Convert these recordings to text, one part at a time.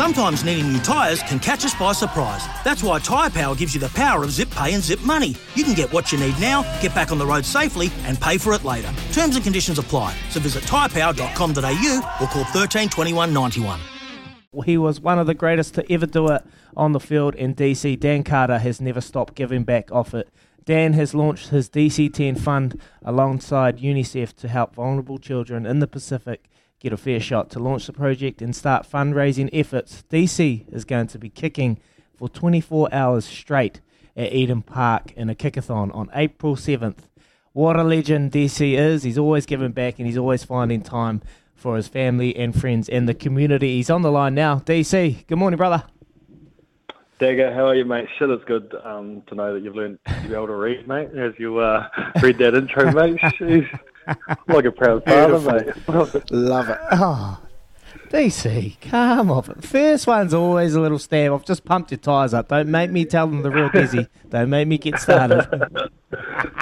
Sometimes needing new tyres can catch us by surprise. That's why Tyre Power gives you the power of zip pay and zip money. You can get what you need now, get back on the road safely, and pay for it later. Terms and conditions apply. So visit tyrepower.com.au or call 13 21 91. He was one of the greatest to ever do it on the field in DC. Dan Carter has never stopped giving back off it. Dan has launched his DC 10 fund alongside UNICEF to help vulnerable children in the Pacific get a fair shot to launch the project and start fundraising efforts. DC is going to be kicking for 24 hours straight at Eden Park in a kickathon on April 7th. What a legend DC is. He's always giving back and he's always finding time for his family and friends and the community. He's on the line now. DC, good morning, brother. Dagger, how are you, mate? Shit, it's good um, to know that you've learned to be able to read, mate, as you uh, read that intro, mate. Like a proud father, mate. Love it. Oh, DC, come off it. First one's always a little stab. I've just pumped your tyres up. Don't make me tell them the real dizzy. Don't make me get started.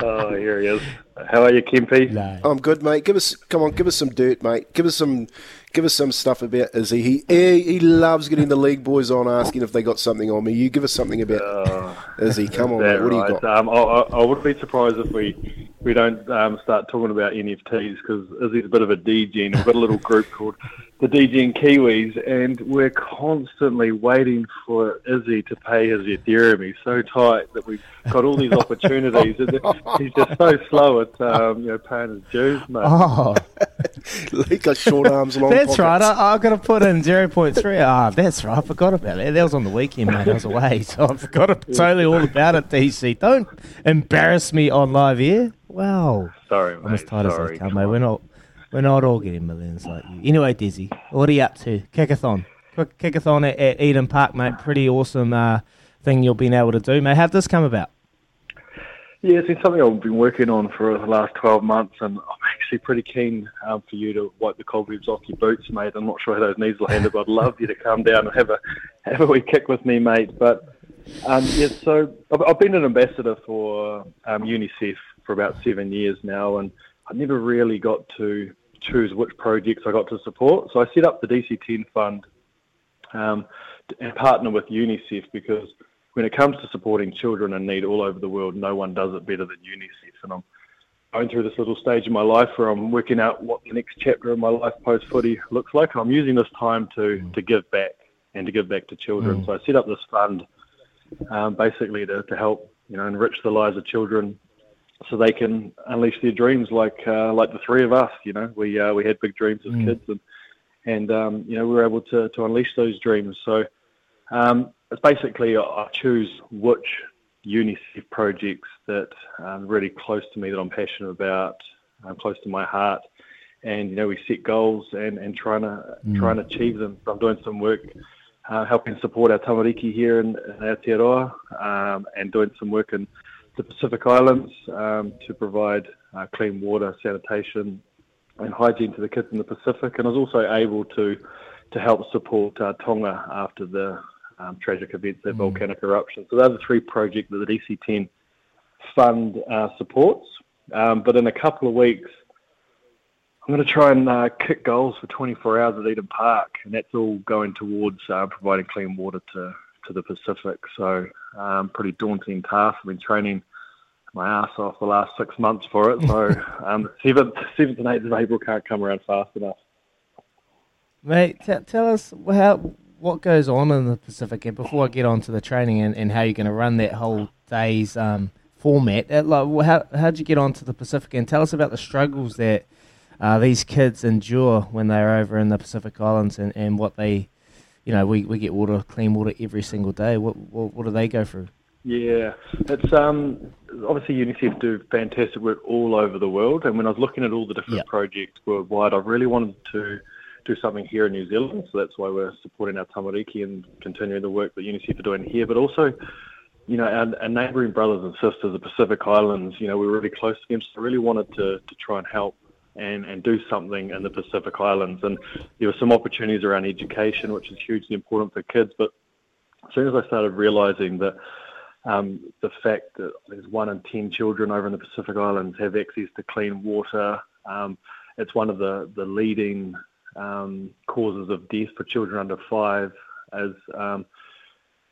oh, here he is. How are you, Kempy? No. I'm good, mate. Give us, come on, give us some dirt, mate. Give us some, give us some stuff about Izzy. He he, he loves getting the league boys on, asking if they got something on me. You give us something about Uh, Izzy. Come on, that mate. What do you got? Um, I, I, I wouldn't be surprised if we we don't um, start talking about NFTs because Izzy's a bit of a DGen. We've got a little group called the DGen Kiwis, and we're constantly waiting for Izzy to pay his Ethereum. He's so tight that we've got all these opportunities. and He's just so slow at um, you know paying his dues, mate. Oh, he got short arms, long that's pockets. right. I, I've got to put in 0.3. Ah, that's right. I forgot about that. That was on the weekend, mate. I was away, so I forgot totally all about it, DC. Don't embarrass me on live air. Wow. Sorry, I'm as mate. tight as Sorry. they come, mate. We're not, we're not all getting millions like you. Anyway, DC, what are you up to? Kickathon. Quick kickathon at, at Eden Park, mate. Pretty awesome uh, thing you've been able to do, mate. How'd this come about? Yeah, it's been something I've been working on for the last 12 months, and I'm actually pretty keen um, for you to wipe the cobwebs off your boots, mate. I'm not sure how those knees will handle, but I'd love you to come down and have a have a wee kick with me, mate. But um, yeah, so I've, I've been an ambassador for um, UNICEF for about seven years now, and I never really got to choose which projects I got to support. So I set up the DC10 Fund um, and partner with UNICEF because when it comes to supporting children in need all over the world, no one does it better than UNICEF. And I'm going through this little stage in my life where I'm working out what the next chapter of my life post footy looks like. I'm using this time to, to give back and to give back to children. So I set up this fund um, basically to, to help you know enrich the lives of children so they can unleash their dreams like uh, like the three of us. You know, we uh, we had big dreams as kids and and um, you know we were able to to unleash those dreams. So um, it's basically I- choose which UNICEF projects that are really close to me that I'm passionate about, um, close to my heart, and you know we set goals and and trying to try and achieve them. So I'm doing some work. Uh, helping support our tamariki here in, in Aotearoa um, and doing some work in the Pacific Islands um, to provide uh, clean water, sanitation, and hygiene to the kids in the Pacific. And I was also able to to help support uh, Tonga after the um, tragic events, that volcanic eruption. So those are the three projects that the DC10 fund uh, supports. Um, but in a couple of weeks, I'm going to try and uh, kick goals for 24 hours at Eden Park, and that's all going towards uh, providing clean water to, to the Pacific. So, um, pretty daunting task. I've been training my ass off the last six months for it. So, um, 7th, 7th and 8th of April can't come around fast enough. Mate, t- tell us how what goes on in the Pacific, and before I get on to the training and, and how you're going to run that whole day's um, format, uh, like, how how'd you get onto the Pacific, and tell us about the struggles that uh, these kids endure when they're over in the Pacific Islands, and, and what they, you know, we, we get water, clean water every single day. What what, what do they go through? Yeah, it's um, obviously UNICEF do fantastic work all over the world, and when I was looking at all the different projects worldwide, I really wanted to do something here in New Zealand. So that's why we're supporting our tamariki and continuing the work that UNICEF are doing here, but also, you know, our, our neighbouring brothers and sisters, the Pacific Islands. You know, we're really close to them, so I really wanted to to try and help and, and do something in the Pacific Islands. And there were some opportunities around education, which is hugely important for kids. But as soon as I started realizing that um, the fact that there's one in 10 children over in the Pacific Islands have access to clean water, um, it's one of the, the leading um, causes of death for children under five as um,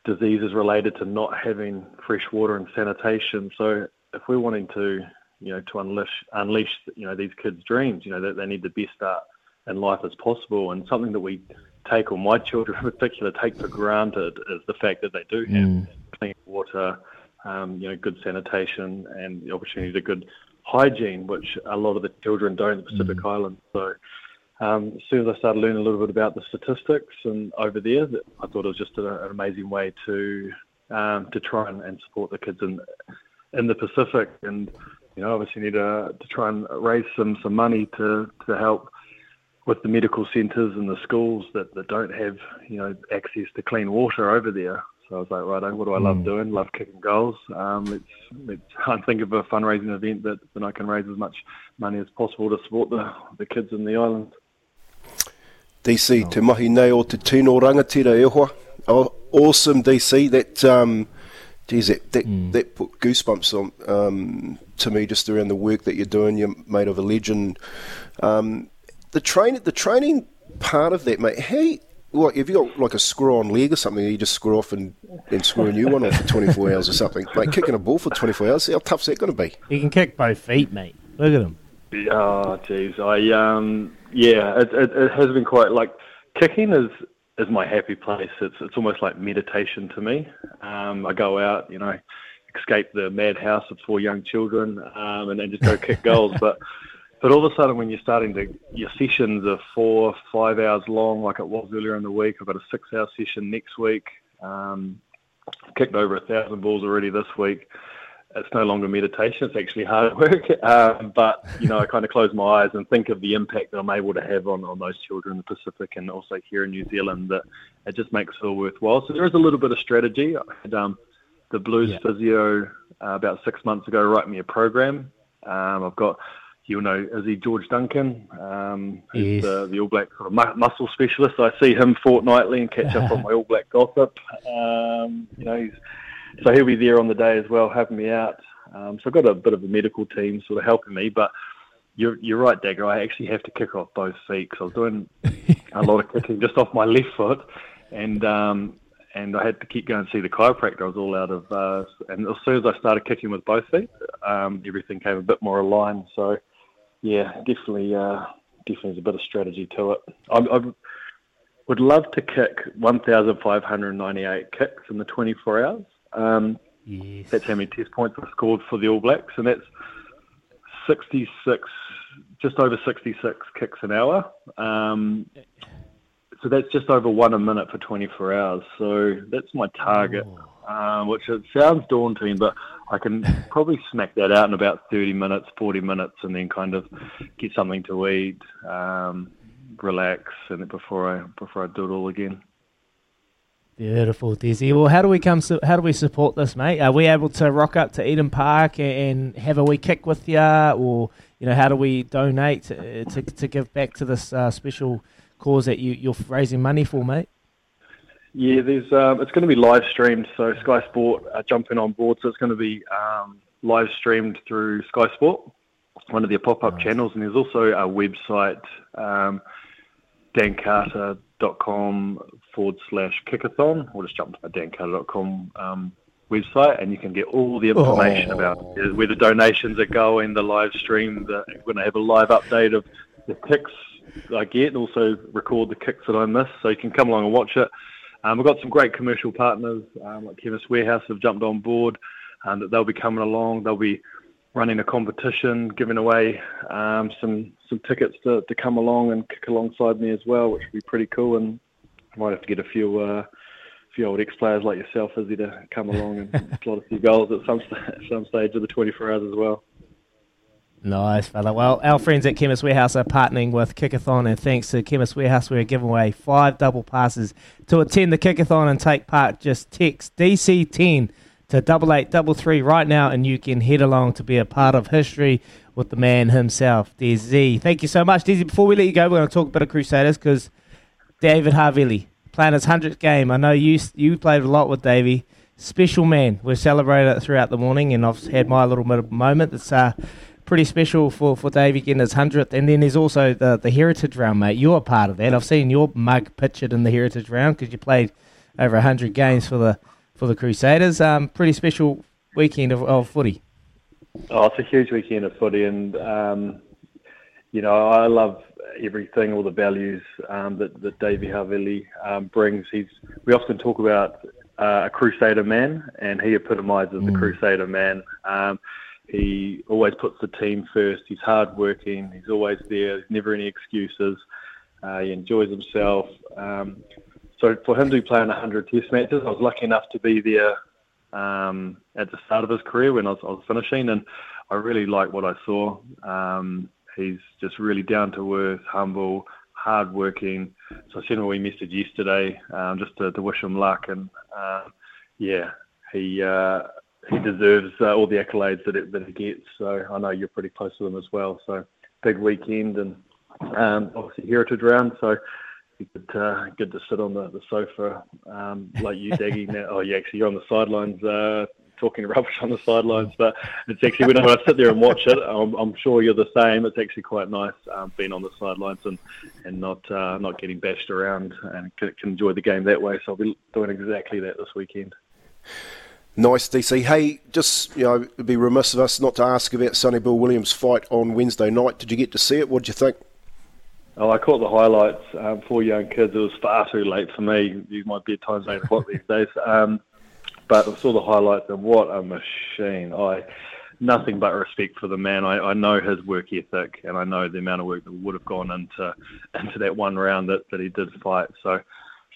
diseases related to not having fresh water and sanitation. So if we're wanting to you know, to unleash unleash you know these kids' dreams. You know that they need the best start in life as possible, and something that we take, or my children in particular, take for granted is the fact that they do have Mm. clean water, um, you know, good sanitation, and the opportunity to good hygiene, which a lot of the children don't in the Pacific Islands. So. Um, as soon as I started learning a little bit about the statistics and over there, I thought it was just a, an amazing way to um, to try and, and support the kids in in the Pacific. And you know, obviously need to, to try and raise some, some money to, to help with the medical centres and the schools that, that don't have, you know, access to clean water over there. So I was like, right, what do I love doing? Love kicking goals. Um, let's let's try and think of a fundraising event that, that I can raise as much money as possible to support the, the kids in the island. DC, te mahi nei o te tino rangatira e hoa. Oh, awesome, DC. That, um, geez, that, that, that put goosebumps on um, to me just around the work that you're doing. You're made of a legend. Um, the train, the training part of that, mate. How, like, have you got like a screw-on leg or something? You just screw off and, and screw a new one on for 24 hours or something. Like kicking a ball for 24 hours. How tough's that going to be? You can kick both feet, mate. Look at him. Oh, jeez. I um, yeah, it, it, it has been quite like kicking is is my happy place. It's it's almost like meditation to me. Um, I go out, you know, escape the madhouse of four young children, um, and then just go kick goals. But but all of a sudden, when you're starting to your sessions are four, five hours long, like it was earlier in the week. I've got a six-hour session next week. Um, kicked over a thousand balls already this week. It's no longer meditation; it's actually hard work. Um, but you know, I kind of close my eyes and think of the impact that I'm able to have on, on those children in the Pacific and also here in New Zealand. That it just makes it all worthwhile. So there is a little bit of strategy. I had um, the Blues Yeah. physio uh, about six months ago write me a program. Um, I've got you'll know Izzy George Duncan, um, who's Yes. the, the All Black sort of mu- muscle specialist. I see him fortnightly and catch up on my All Black gossip. Um, you know, he's, so he'll be there on the day as well, helping me out. Um, so I've got a bit of a medical team sort of helping me, but you're, you're right, Dagger. I actually have to kick off both feet because I was doing a lot of kicking just off my left foot, and um, and I had to keep going to see the chiropractor. I was all out of, uh, and as soon as I started kicking with both feet, um, everything came a bit more aligned. So yeah, definitely, uh, definitely a bit of strategy to it. I, I would love to kick 1,598 kicks in the 24 hours. Um, Yes. that's how many test points I scored for the All Blacks, and that's 66, just over 66 kicks an hour. Um, so that's just over one a minute for 24 hours. So that's my target, um, which it sounds daunting, but I can probably smack that out in about 30 minutes, 40 minutes, and then kind of get something to eat, um, relax, and then before I before I do it all again. Beautiful, DC. Well, how do we come? Su- how do we support this, mate? Are we able to rock up to Eden Park and, and have a wee kick with you, or you know, how do we donate uh, to to give back to this uh, special cause that you you're raising money for, mate? Yeah, there's um, it's going to be live streamed, so Sky Sport are jumping on board. So it's going to be um, live streamed through Sky Sport. one of their pop-up nice. channels, and there's also a website, um, dancarter.com forward slash kickathon, or just jump to my dancarter.com um, website, and you can get all the information oh. about where the donations are going, the live stream, the, we're going to have a live update of the kicks I get, and also record the kicks that I miss, so you can come along and watch it. Um, we've got some great commercial partners um, like Chemist Warehouse have jumped on board, and um, they'll be coming along. They'll be running a competition, giving away um, some some tickets to, to come along and kick alongside me as well, which would be pretty cool. And I might have to get a few uh, few old ex players like yourself, Izzy, to come along and slot a few goals at some some stage of the 24 hours as well. Nice, fella. Well, our friends at Chemist Warehouse are partnering with Kickathon, and thanks to Chemist Warehouse, we're giving away five double passes to attend the Kickathon and take part. Just text DC10 to double eight double three right now, and you can head along to be a part of history with the man himself, DC. Thank you so much, DC. Before we let you go, we're going to talk a bit of Crusaders because David Havili playing his hundredth game. I know you you played a lot with Davey. Special man. We celebrated it throughout the morning, and I've had my little moment. That's uh, pretty special for, for Davey getting his hundredth. And then there's also the the heritage round, mate. You're a part of that. I've seen your mug pictured in the heritage round because you played over hundred games for the for the Crusaders. Um, pretty special weekend of, of footy. Oh, it's a huge weekend of footy, and um, you know I love everything, all the values um, that that Davey Havili um, brings. He's we often talk about uh, a Crusader man, and he epitomises mm. the Crusader man. Um, he always puts the team first. He's hardworking. He's always there. There's never any excuses. Uh, he enjoys himself. Um, so for him to be playing 100 Test matches, I was lucky enough to be there um, at the start of his career when I was, I was finishing, and I really like what I saw. Um, he's just really down to earth, humble, hardworking. So I sent him a wee message yesterday um, just to, to, wish him luck, and uh, yeah, he uh, he deserves uh, all the accolades that it, that he gets. So I know you're pretty close to him as well. So big weekend and um, obviously heritage round. So good, uh, good to sit on the, the sofa um, like you, Daggy. now, oh, yeah, actually, you're on the sidelines uh, talking rubbish on the sidelines, but it's actually when I sit there and watch it, I'm, I'm sure you're the same. It's actually quite nice um, being on the sidelines and and not uh, not getting bashed around and can, can enjoy the game that way. So I'll be doing exactly that this weekend. Nice, DC. Hey, just, you know, it'd be remiss of us not to ask about Sonny Bill Williams' fight on Wednesday night. Did you get to see it? What did you think? Oh, I caught the highlights um, for young kids. It was far too late for me. My bedtime's eight o'clock these days. Um, but I saw the highlights and what a machine! I nothing but respect for the man. I, I know his work ethic and I know the amount of work that would have gone into into that one round that, that he did fight. So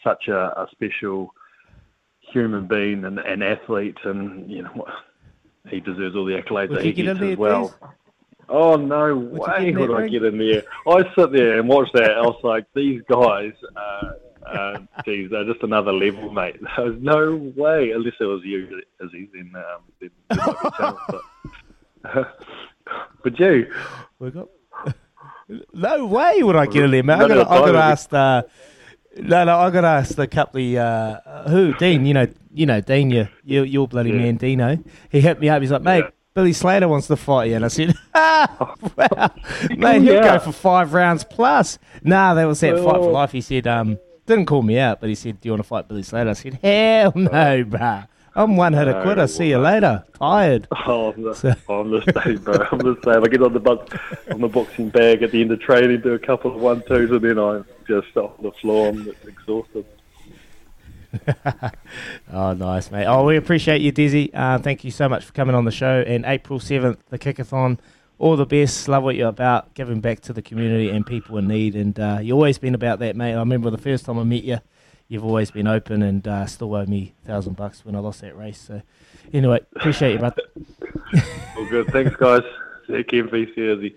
such a, a special human being and an athlete, and you know he deserves all the accolades would that he gets as well. Oh no would way would I get in there. I sit there and watch that. I was like, these guys, uh, uh, geez, they're just another level, mate. There's no way, unless it was you, Izzy, then um, there, there might be chance. But, but you, we got. No way would I get in there, man. I'm gonna, I'm gonna ask. Uh, no, no, I got asked a couple of uh, who Dean. You know, you know Dean. You, you, your bloody yeah. man, Dino. He hit me up. He's like, mate, yeah. Billy Slater wants to fight you, and I said, ah, wow, mate, he'll go for five rounds plus. Nah, that was that fight for life. He said, um, didn't call me out, but he said, do you want to fight Billy Slater? I said, hell no, bruh. I'm one hit no, quitter. See you later. Tired. Oh, I'm the, so. I'm the same, bro. I'm the same. I get on the bus, on the boxing bag at the end of training, do a couple of one twos, and then I just off the floor. I'm exhausted. oh, nice, mate. Oh, we appreciate you, Dizzy. Uh, thank you so much for coming on the show. And April 7th, the Kickathon. All the best. Love what you're about, giving back to the community and people in need. And uh, you've always been about that, mate. I remember the first time I met you, you've always been open and uh, still owe me a thousand bucks when I lost that race. So, anyway, appreciate you, brother. All good. Thanks, guys. Take care, DC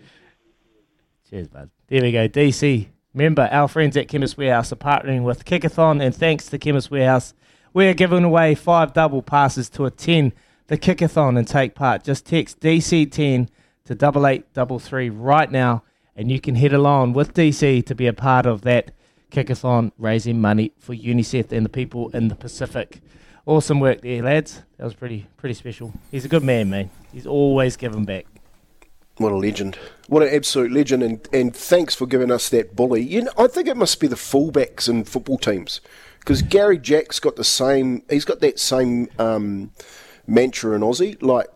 Cheers, bud. There we go. DC. Remember, our friends at Chemist Warehouse are partnering with Kickathon, and thanks to Chemist Warehouse, we're giving away five double passes to attend the Kickathon and take part. Just text DC10 to double eight double three right now, and you can head along with DC to be a part of that Kickathon, raising money for UNICEF and the people in the Pacific. Awesome work there, lads. That was pretty pretty special. He's a good man, man. He's always giving back. What a legend. What an absolute legend. And, and thanks for giving us that bully. You know, I think it must be the fullbacks in football teams. Because Garry Jack's got the same, he's got that same um, mantra in Aussie. Like,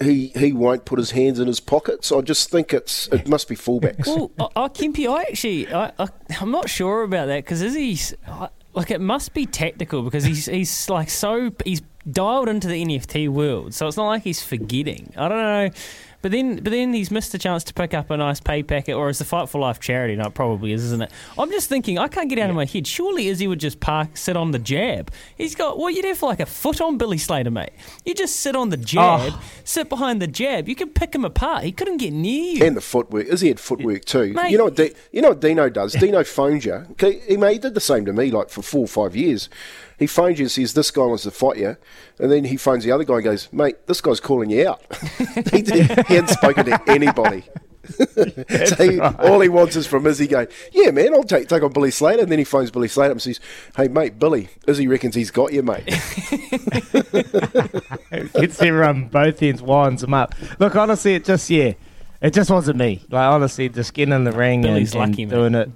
he, he won't put his hands in his pockets. I just think it's it must be fullbacks. Well, I, I, Kempy, I actually, I, I, am not sure about that because is he, like, it must be tactical because he's, he's like so, he's dialed into the NFT world. So it's not like he's forgetting. I don't know. But then, but then he's missed a chance to pick up a nice pay packet, or it's the Fight for Life charity. No, it probably is, isn't it? I'm just thinking, I can't get out yeah. of my head. Surely Izzy would just park, sit on the jab. He's got well, you'd have like a foot on Billy Slater, mate. You just sit on the jab, oh. sit behind the jab. You can pick him apart. He couldn't get near you. And the footwork. Izzy had footwork too. Mate, you know what? D- you know what Dino does? Dino phones you. He, he did the same to me, like for four or five years. He phones you and says, This guy wants to fight you. And then he phones the other guy and goes, Mate, this guy's calling you out. he, did, he hadn't spoken to anybody. so he, right. all he wants is from Izzy going, yeah, man, I'll take take on Billy Slater. And then he phones Billy Slater and says, hey, mate, Billy, Izzy reckons he's got you, mate. Gets everyone both ends, winds them up. Look, honestly, it just, yeah, it just wasn't me. Like, honestly, just getting in the ring Billy's and, lucky, and doing it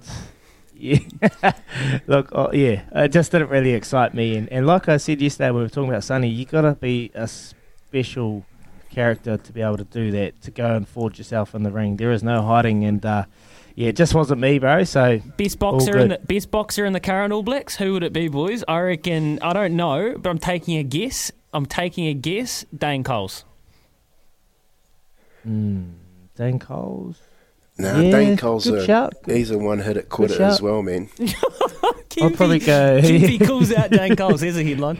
yeah. Look, oh, yeah, it just didn't really excite me. And, and like I said yesterday when we were talking about Sonny, you got to be a special character to be able to do that, to go and forge yourself in the ring. There is no hiding, and uh, yeah, it just wasn't me, bro. So best boxer in the best boxer in the current All Blacks. Who would it be, boys? I reckon I don't know, but I'm taking a guess. I'm taking a guess. Dane Coles. Mm, Dane Coles. No, yeah, Dane Cole's a shout. he's a one hit quitter as well, man. I'll probably go. He calls out Dane Coles. Here's a headline.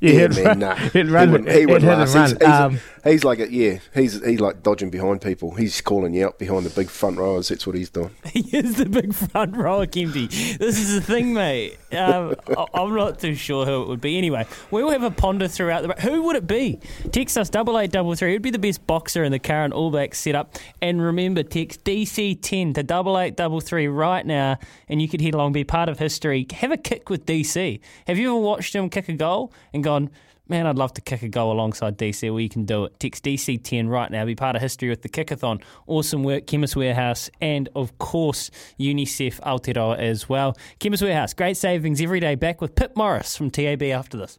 yeah, yeah man, nah. He'd run. He wouldn't, he wouldn't last. He's, he's, um, He's like, a, yeah, he's he's like dodging behind people. He's calling you out behind the big front rowers. That's what he's doing. he is the big front rower, Kempy. This is the thing, mate. Um, I'm not too sure who it would be. Anyway, we'll have a ponder throughout the. Who would it be? Text us double eight double three. It'd be the best boxer in the current All Blacks setup. And remember, text DC ten to double eight double three right now, and you could head along, be part of history. Have a kick with DC. Have you ever watched him kick a goal and gone? Man, I'd love to kick a goal alongside DC. Well, you can do it. Text DC10 right now. Be part of history with the Kickathon. Awesome work, Chemist Warehouse, and of course, UNICEF Aotearoa as well. Chemist Warehouse, great savings every day. Back with Pip Morris from TAB after this.